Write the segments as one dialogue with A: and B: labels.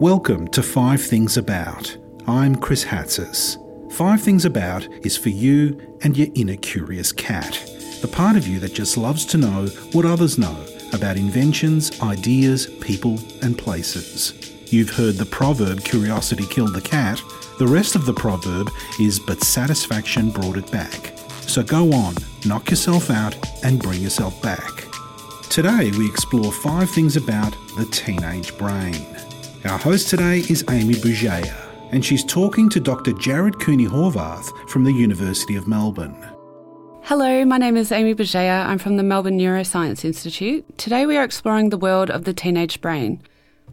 A: Welcome to Five Things About. I'm Chris Hatzis. Five Things About is for you and your inner curious cat, the part of you that just loves to know what others know about inventions, ideas, people, and places. You've heard the proverb curiosity killed the cat. The rest of the proverb is but satisfaction brought it back. So go on, knock yourself out, and bring yourself back. Today we explore five things about the teenage brain. Our host today is Amy Bugeja, and she's talking to Dr. Jared Cooney Horvath from the University of Melbourne.
B: Hello, my name is Amy Bugeja. I'm from the Melbourne Neuroscience Institute. Today we are exploring the world of the teenage brain.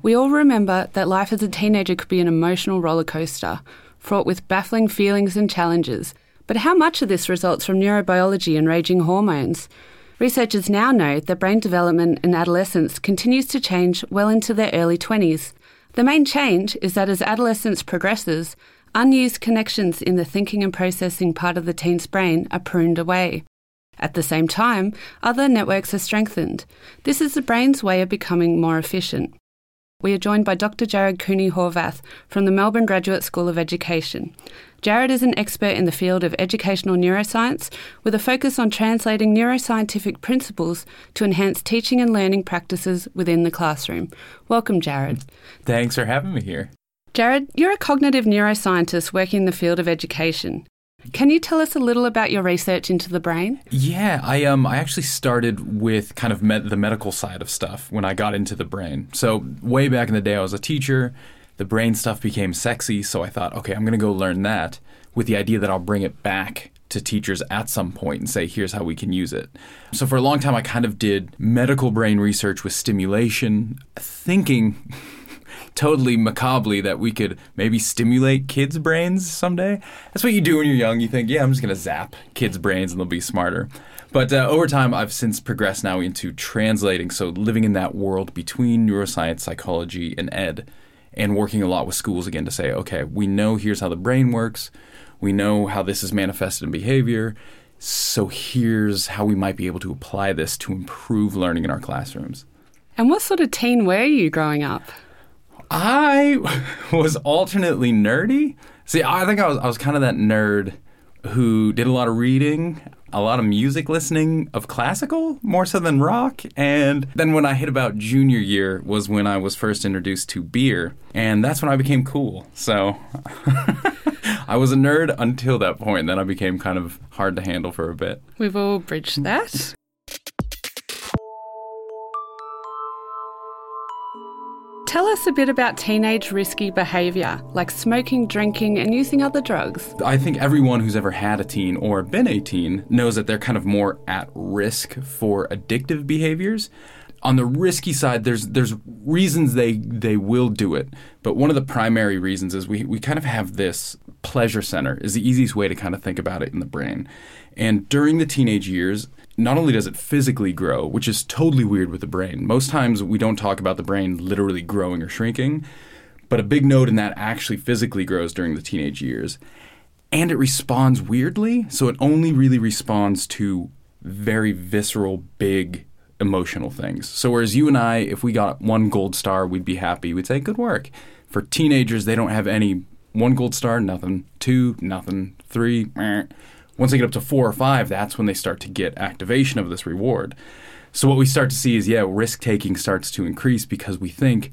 B: We all remember that life as a teenager could be an emotional roller coaster, fraught with baffling feelings and challenges. But how much of this results from neurobiology and raging hormones? Researchers now know that brain development in adolescence continues to change well into their early 20s. The main change is that as adolescence progresses, unused connections in the thinking and processing part of the teen's brain are pruned away. At the same time, other networks are strengthened. This is the brain's way of becoming more efficient. We are joined by Dr. Jared Cooney Horvath from the Melbourne Graduate School of Education. Jared is an expert in the field of educational neuroscience with a focus on translating neuroscientific principles to enhance teaching and learning practices within the classroom. Welcome, Jared.
C: Thanks for having me here.
B: Jared, you're a cognitive neuroscientist working in the field of education. Can you tell us a little about your research into the brain?
C: Yeah, I um I actually started with kind of the medical side of stuff when I got into the brain. So way back in the day, I was a teacher. The brain stuff became sexy, so I thought, okay, I'm going to go learn that with the idea that I'll bring it back to teachers at some point and say, here's how we can use it. So for a long time, I kind of did medical brain research with stimulation, thinking totally macabrely that we could maybe stimulate kids' brains someday. That's what you do when you're young. You think, yeah, I'm just going to zap kids' brains and they'll be smarter. But uh, over time, I've since progressed now into translating, so living in that world between neuroscience, psychology, and ed, and working a lot with schools again to say, okay, we know here's how the brain works, we know how this is manifested in behavior, so here's how we might be able to apply this to improve learning in our classrooms.
B: And what sort of teen were you growing up?
C: I was alternately nerdy. See, I think I was I was kind of that nerd who did a lot of reading, a lot of music listening of classical more so than rock. And then when I hit about junior year was when I was first introduced to beer, and that's when I became cool. So I was a nerd until that point. Then I became kind of hard to handle for a bit.
B: We've all bridged that. Tell us a bit about teenage risky behaviour, like smoking, drinking, and using other drugs.
C: I think everyone who's ever had a teen or been a teen knows that they're kind of more at risk for addictive behaviors. On the risky side, there's there's reasons they they will do it, but one of the primary reasons is we, we kind of have this pleasure center is the easiest way to kind of think about it in the brain. And during the teenage years, not only does it physically grow, which is totally weird with the brain. Most times we don't talk about the brain literally growing or shrinking, but a big node in that actually physically grows during the teenage years. And it responds weirdly, so it only really responds to very visceral, big emotional things. So whereas you and I, if we got one gold star, we'd be happy. We'd say, good work. For teenagers, they don't have any one gold star, nothing. Two, nothing. Three, meh once they get up to four or five, that's when they start to get activation of this reward. So what we start to see is, yeah, risk taking starts to increase because we think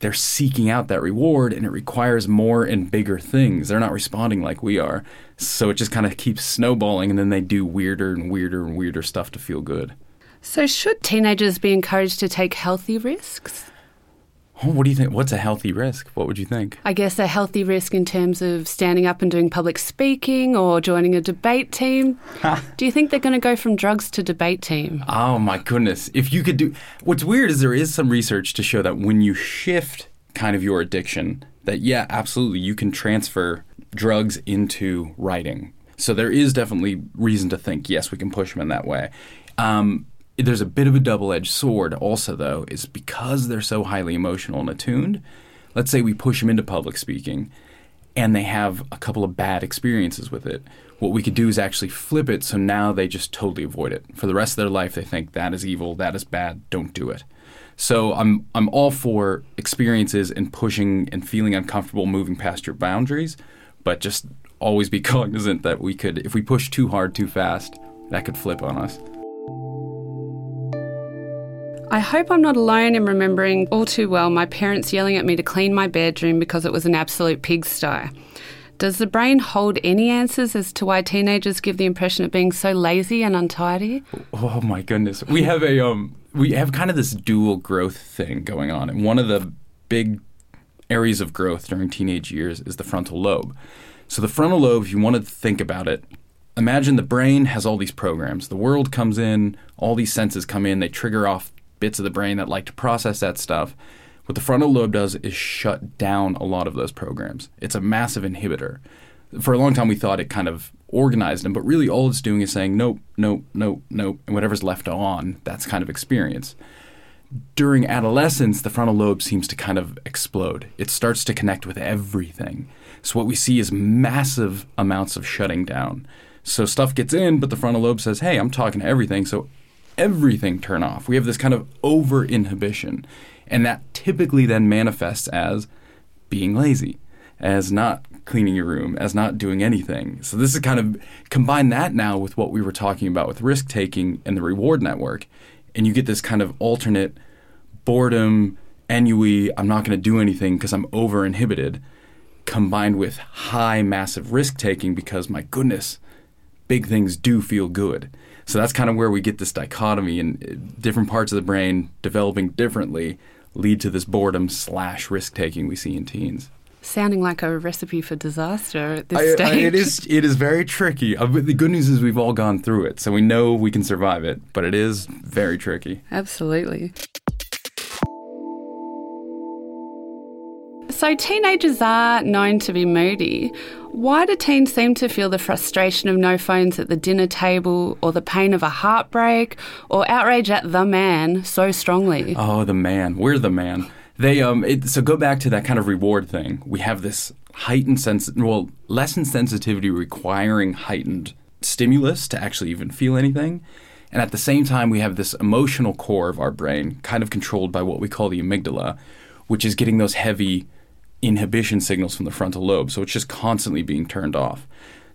C: they're seeking out that reward and it requires more and bigger things. They're not responding like we are. So it just kind of keeps snowballing and then they do weirder and weirder and weirder stuff to feel good.
B: So should teenagers be encouraged to take healthy risks?
C: Oh, what do you think? What's a healthy risk? What would you think?
B: I guess a healthy risk in terms of standing up and doing public speaking or joining a debate team. do you think they're going to go from drugs to debate team?
C: Oh my goodness. If you could do What's weird is there is some research to show that when you shift kind of your addiction that yeah, absolutely you can transfer drugs into writing. So there is definitely reason to think yes, we can push them in that way. Um, there's a bit of a double-edged sword also though is because they're so highly emotional and attuned let's say we push them into public speaking and they have a couple of bad experiences with it what we could do is actually flip it so now they just totally avoid it for the rest of their life they think that is evil that is bad don't do it So I'm I'm all for experiences and pushing and feeling uncomfortable moving past your boundaries, but just always be cognizant that we could if we push too hard too fast, that could flip on us.
B: I hope I'm not alone in remembering all too well my parents yelling at me to clean my bedroom because it was an absolute pigsty. Does the brain hold any answers as to why teenagers give the impression of being so lazy and untidy?
C: Oh my goodness. We have a um we have kind of this dual growth thing going on. And one of the big areas of growth during teenage years is the frontal lobe. So the frontal lobe, if you want to think about it, imagine the brain has all these programs. The world comes in, all these senses come in, they trigger off bits of the brain that like to process that stuff. What the frontal lobe does is shut down a lot of those programs. It's a massive inhibitor. For a long time, we thought it kind of organized them, but really all it's doing is saying nope, nope, nope, nope, and whatever's left on, that's kind of experience. During adolescence, the frontal lobe seems to kind of explode. It starts to connect with everything. So what we see is massive amounts of shutting down. So stuff gets in, but the frontal lobe says, "Hey, I'm talking to everything." So everything turn off. We have this kind of over inhibition. And that typically then manifests as being lazy, as not cleaning your room, as not doing anything. So this is kind of combine that now with what we were talking about with risk taking and the reward network, and you get this kind of alternate boredom, ennui, I'm not going to do anything because I'm over inhibited, combined with high massive risk taking because my goodness, big things do feel good. So that's kind of where we get this dichotomy and uh, different parts of the brain developing differently lead to this boredom slash risk taking we see in teens.
B: Sounding like a recipe for disaster at this
C: I,
B: stage.
C: I, it is. It is very tricky. Uh, the good news is we've all gone through it, so we know we can survive it. But it is very tricky.
B: Absolutely. So, teenagers are known to be moody. Why do teens seem to feel the frustration of no phones at the dinner table, or the pain of a heartbreak, or outrage at the man so strongly?
C: Oh, the man. We're the man. They um. It, so go back to that kind of reward thing. We have this heightened sense. Well, lessened sensitivity requiring heightened stimulus to actually even feel anything. And at the same time, we have this emotional core of our brain, kind of controlled by what we call the amygdala, which is getting those heavy inhibition signals from the frontal lobe. So it's just constantly being turned off.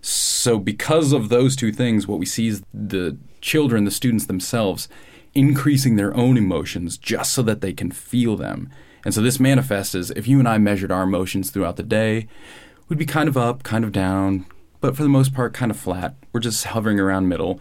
C: So, because of those two things, what we see is the children, the students themselves, increasing their own emotions just so that they can feel them. And so, this manifests as if you and I measured our emotions throughout the day, we'd be kind of up, kind of down, but for the most part, kind of flat. We're just hovering around middle.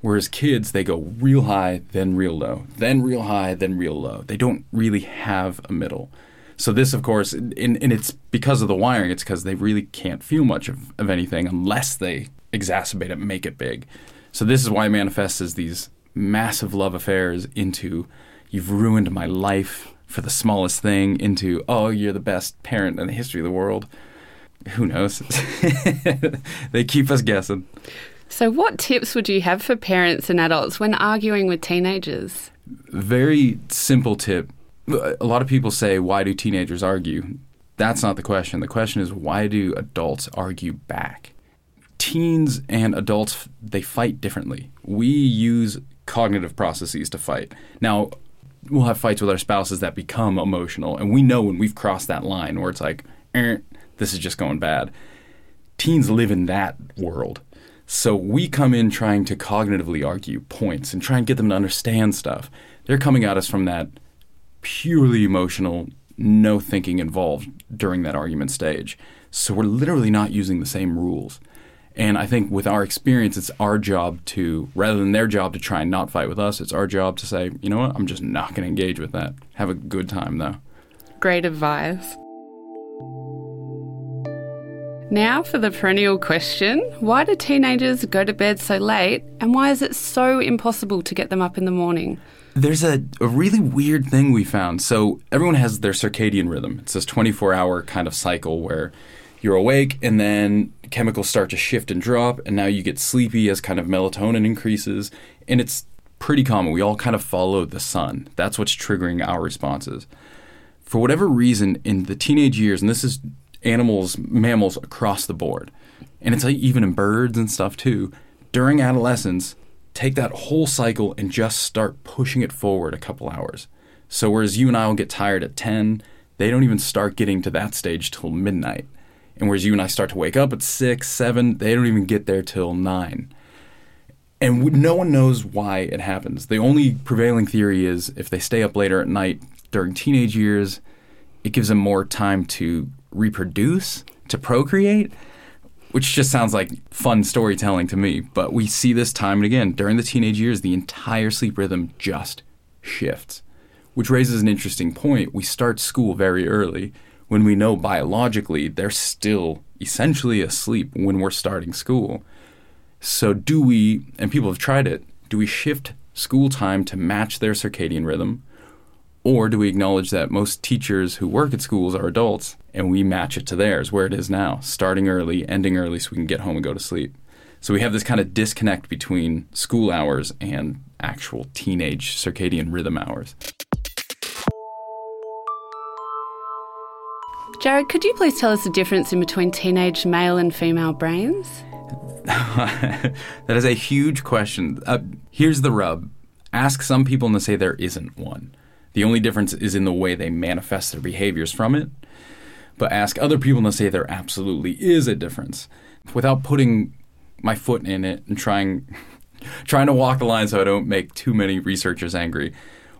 C: Whereas kids, they go real high, then real low, then real high, then real low. They don't really have a middle. So this, of course, and, and it's because of the wiring. It's because they really can't feel much of, of anything unless they exacerbate it, make it big. So this is why it manifests as these massive love affairs into you've ruined my life for the smallest thing into oh you're the best parent in the history of the world. Who knows? they keep us guessing.
B: So, what tips would you have for parents and adults when arguing with teenagers?
C: Very simple tip a lot of people say, why do teenagers argue? That's not the question. The question is, why do adults argue back? Teens and adults, they fight differently. We use cognitive processes to fight. Now, we'll have fights with our spouses that become emotional, and we know when we've crossed that line where it's like, eh, this is just going bad. Teens live in that world. So we come in trying to cognitively argue points and try and get them to understand stuff. They're coming at us from that purely emotional, no thinking involved during that argument stage. So we're literally not using the same rules. And I think with our experience, it's our job to, rather than their job to try and not fight with us, it's our job to say, you know what, I'm just not going to engage with that. Have a good time, though.
B: Great advice. Now for the perennial question Why do teenagers go to bed so late, and why is it so impossible to get them up in the morning?
C: There's a, a really weird thing we found. So everyone has their circadian rhythm. It's this 24 hour kind of cycle where you're awake and then chemicals start to shift and drop, and now you get sleepy as kind of melatonin increases. And it's pretty common. We all kind of follow the sun. That's what's triggering our responses. For whatever reason, in the teenage years, and this is animals, mammals across the board, and it's like even in birds and stuff too, during adolescence, take that whole cycle and just start pushing it forward a couple hours. So whereas you and I will get tired at 10, they don't even start getting to that stage till midnight. And whereas you and I start to wake up at 6, 7, they don't even get there till 9. And no one knows why it happens. The only prevailing theory is if they stay up later at night during teenage years, it gives them more time to reproduce, to procreate, which just sounds like fun storytelling to me. But we see this time and again. During the teenage years, the entire sleep rhythm just shifts, which raises an interesting point. We start school very early when we know biologically they're still essentially asleep when we're starting school. So, do we, and people have tried it, do we shift school time to match their circadian rhythm? Or do we acknowledge that most teachers who work at schools are adults and we match it to theirs, where it is now, starting early, ending early so we can get home and go to sleep? So we have this kind of disconnect between school hours and actual teenage circadian rhythm hours.
B: Jared, could you please tell us the difference in between teenage male and female brains?
C: that is a huge question. Uh, here's the rub ask some people and they say there isn't one. The only difference is in the way they manifest their behaviors from it. But ask other people and they say there absolutely is a difference. Without putting my foot in it and trying trying to walk the line so I don't make too many researchers angry.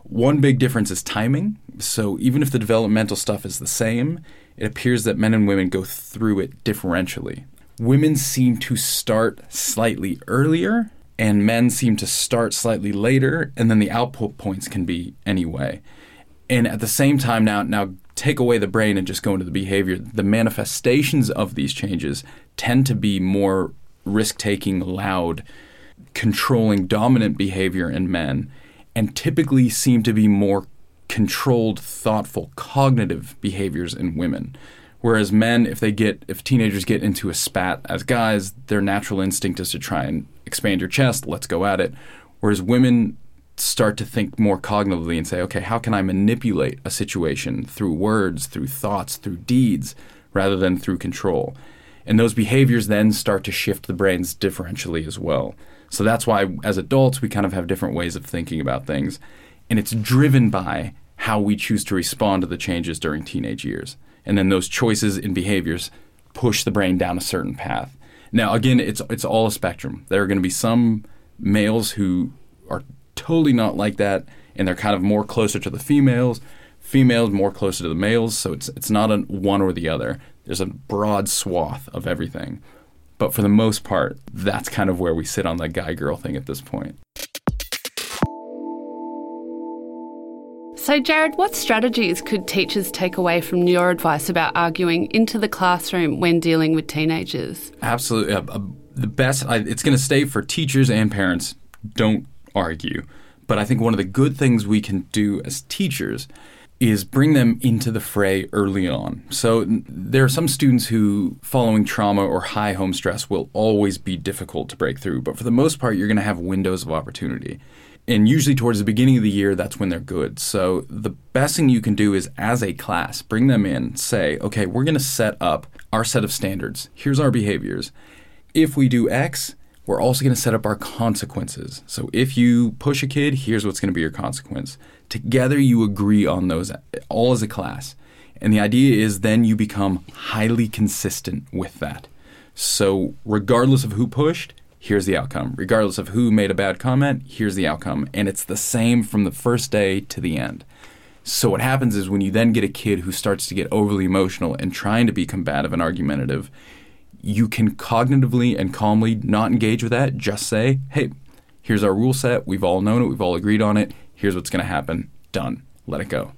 C: One big difference is timing. So even if the developmental stuff is the same, it appears that men and women go through it differentially women seem to start slightly earlier and men seem to start slightly later and then the output points can be anyway. And at the same time now now take away the brain and just go into the behavior the manifestations of these changes tend to be more risk-taking loud controlling dominant behavior in men and typically seem to be more controlled thoughtful cognitive behaviors in women. Whereas men, if they get, if teenagers get into a spat as guys, their natural instinct is to try and expand your chest. Let's go at it. Whereas women start to think more cognitively and say, okay, how can I manipulate a situation through words, through thoughts, through deeds, rather than through control? And those behaviors then start to shift the brains differentially as well. So that's why, as adults, we kind of have different ways of thinking about things. And it's driven by how we choose to respond to the changes during teenage years and then those choices and behaviors push the brain down a certain path. Now, again, it's it's all a spectrum. There are going to be some males who are totally not like that, and they're kind of more closer to the females. Females more closer to the males, so it's it's not a one or the other. There's a broad swath of everything, but for the most part, that's kind of where we sit on the guy girl thing at this point.
B: So, Jared, what strategies could teachers take away from your advice about arguing into the classroom when dealing with teenagers?
C: Absolutely. Uh, uh, the best, I, it's going to stay for teachers and parents. Don't argue. But I think one of the good things we can do as teachers is bring them into the fray early on. So there are some students who, following trauma or high home stress, will always be difficult to break through. But for the most part, you're going to have windows of opportunity and usually towards the beginning of the year that's when they're good. So the best thing you can do is as a class bring them in say okay we're going to set up our set of standards. Here's our behaviors. If we do x we're also going to set up our consequences. So if you push a kid here's what's going to be your consequence. Together you agree on those all as a class. And the idea is then you become highly consistent with that. So regardless of who pushed here's the outcome. Regardless of who made a bad comment, here's the outcome. And it's the same from the first day to the end. So what happens is when you then get a kid who starts to get overly emotional and trying to be combative and argumentative, you can cognitively and calmly not engage with that. Just say, hey, here's our rule set. We've all known it. We've all agreed on it. Here's what's going to happen. Done. Let it go.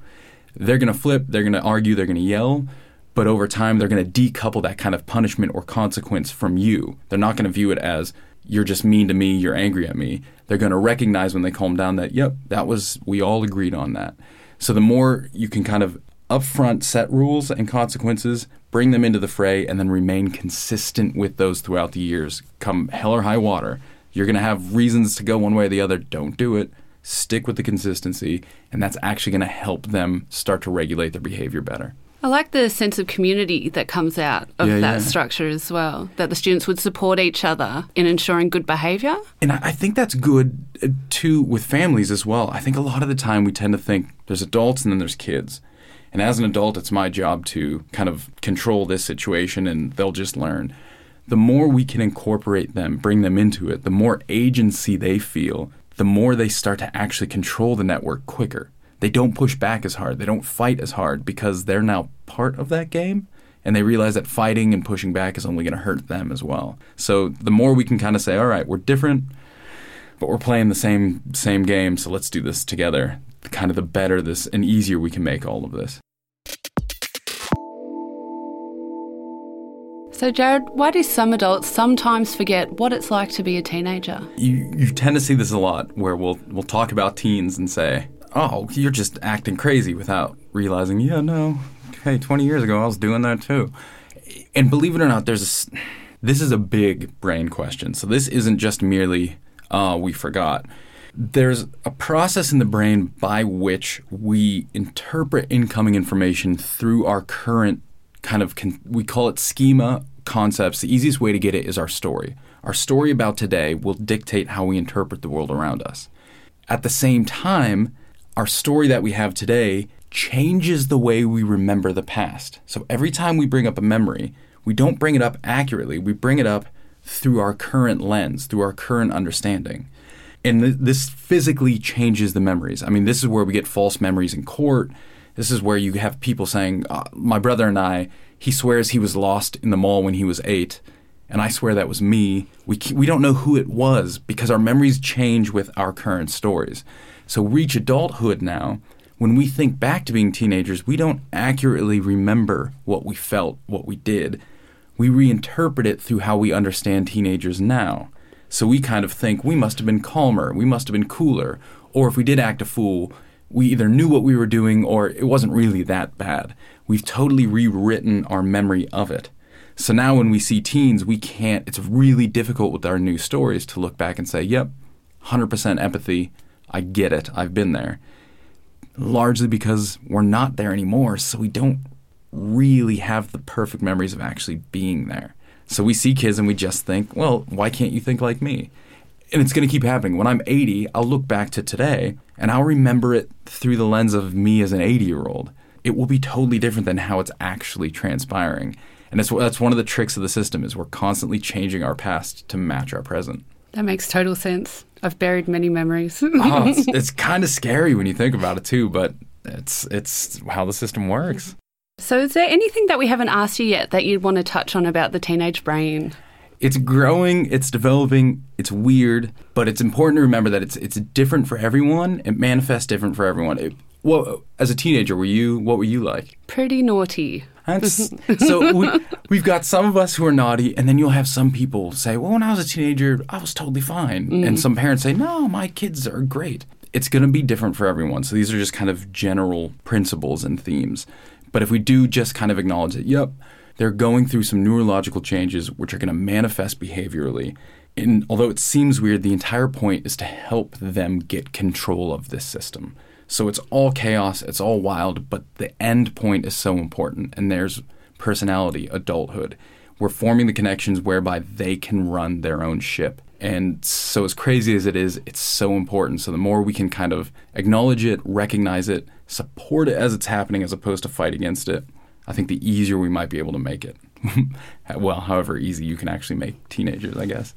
C: They're going to flip. They're going to argue. They're going to yell. But over time, they're going to decouple that kind of punishment or consequence from you. They're not going to view it as, you're just mean to me, you're angry at me. They're going to recognize when they calm down that, yep, that was, we all agreed on that. So the more you can kind of upfront set rules and consequences, bring them into the fray, and then remain consistent with those throughout the years, come hell or high water, you're going to have reasons to go one way or the other. Don't do it. Stick with the consistency, and that's actually going to help them start to regulate their behavior better.
B: I like the sense of community that comes out of
C: Yeah,
B: that
C: yeah.
B: structure as well, that the students would support each other in ensuring good behaviour.
C: And I I think that's good uh, too with families as well. I think a lot of the time we tend to think there's adults and then there's kids. And as an adult, it's my job to kind of control this situation and they'll just learn. The more we can incorporate them, bring them into it, the more agency they feel, the more they start to actually control the network quicker. They don't push back as hard, they don't fight as hard because they're now part of that game and they realize that fighting and pushing back is only going to hurt them as well. So the more we can kind of say, all right, we're different, but we're playing the same same game, so let's do this together. The kind of the better this and easier we can make all of this.
B: So, Jared, why do some adults sometimes forget what it's like to be a teenager?
C: You you tend to see this a lot where we'll we'll talk about teens and say, "Oh, you're just acting crazy," without realizing, "Yeah, no, hey, 20 years ago I was doing that too." And believe it or not, there's a this is a big brain question. So this isn't just merely, "Oh, we forgot." There's a process in the brain by which we interpret incoming information through our current kind of con- we call it schema concepts. The easiest way to get it is our story. Our story about today will dictate how we interpret the world around us. At the same time, our story that we have today changes the way we remember the past. So every time we bring up a memory, we don't bring it up accurately. We bring it up through our current lens, through our current understanding. And th- this physically changes the memories. I mean, this is where we get false memories in court. This is where you have people saying, uh, "My brother and I, he swears he was lost in the mall when he was eight, and I swear that was me." We ke- we don't know who it was because our memories change with our current stories. So reach adulthood now. When we think back to being teenagers, we don't accurately remember what we felt, what we did. We reinterpret it through how we understand teenagers now. So we kind of think we must have been calmer, we must have been cooler, or if we did act a fool, we either knew what we were doing or it wasn't really that bad. We've totally rewritten our memory of it. So now when we see teens, we can't, it's really difficult with our new stories to look back and say, yep, 100% empathy. I get it. I've been there. Largely because we're not there anymore. So we don't really have the perfect memories of actually being there. So we see kids and we just think, well, why can't you think like me? And it's going to keep happening. When I'm 80, I'll look back to today and I'll remember it through the lens of me as an 80 year old. It will be totally different than how it's actually transpiring. And that's, that's one of the tricks of the system is we're constantly changing our past to match our present.
B: That makes total sense. I've buried many memories.
C: Oh, it's, it's kind of scary when you think about it too, but it's it's how the system works.
B: so, is there anything that we haven't asked you yet that you'd want to touch on about the teenage brain?
C: It's growing, it's developing, it's weird, but it's important to remember that it's it's different for everyone. It manifests different for everyone. It, well, as a teenager, were you what were you like?
B: Pretty naughty.
C: That's, so we, we've got some of us who are naughty, and then you'll have some people say, "Well, when I was a teenager, I was totally fine," mm-hmm. and some parents say, "No, my kids are great." It's going to be different for everyone. So these are just kind of general principles and themes. But if we do just kind of acknowledge that, yep, they're going through some neurological changes which are going to manifest behaviorally. And although it seems weird, the entire point is to help them get control of this system. So it's all chaos, it's all wild, but the end point is so important. And there's personality, adulthood. We're forming the connections whereby they can run their own ship. And so, as crazy as it is, it's so important. So, the more we can kind of acknowledge it, recognize it, support it as it's happening as opposed to fight against it, I think the easier we might be able to make it. well, however easy you can actually make teenagers, I guess.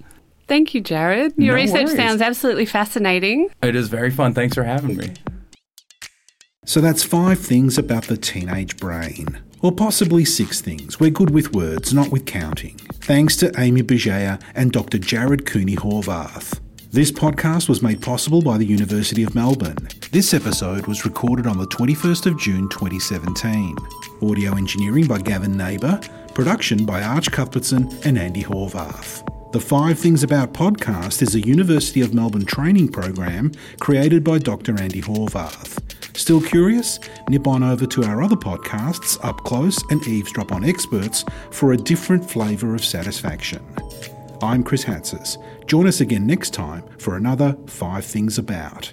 B: Thank you, Jared. Your
C: No
B: research
C: worries.
B: sounds absolutely fascinating.
C: It is very fun. Thanks for having me.
A: So that's five things about the teenage brain. Or possibly six things. We're good with words, not with counting. Thanks to Amy Bugeja and Dr. Jared Cooney Horvath. This podcast was made possible by the University of Melbourne. This episode was recorded on the 21st of June 2017. Audio engineering by Gavin Nebauer, production by Arch Cuthbertson and Andi Horvath. The Five Things About podcast is a University of Melbourne training program created by Dr. Andi Horvath. Still curious? Nip on over to our other podcasts, Up Close and Eavesdrop on Experts, for a different flavour of satisfaction. I'm Chris Hatzis. Join us again next time for another Five Things About.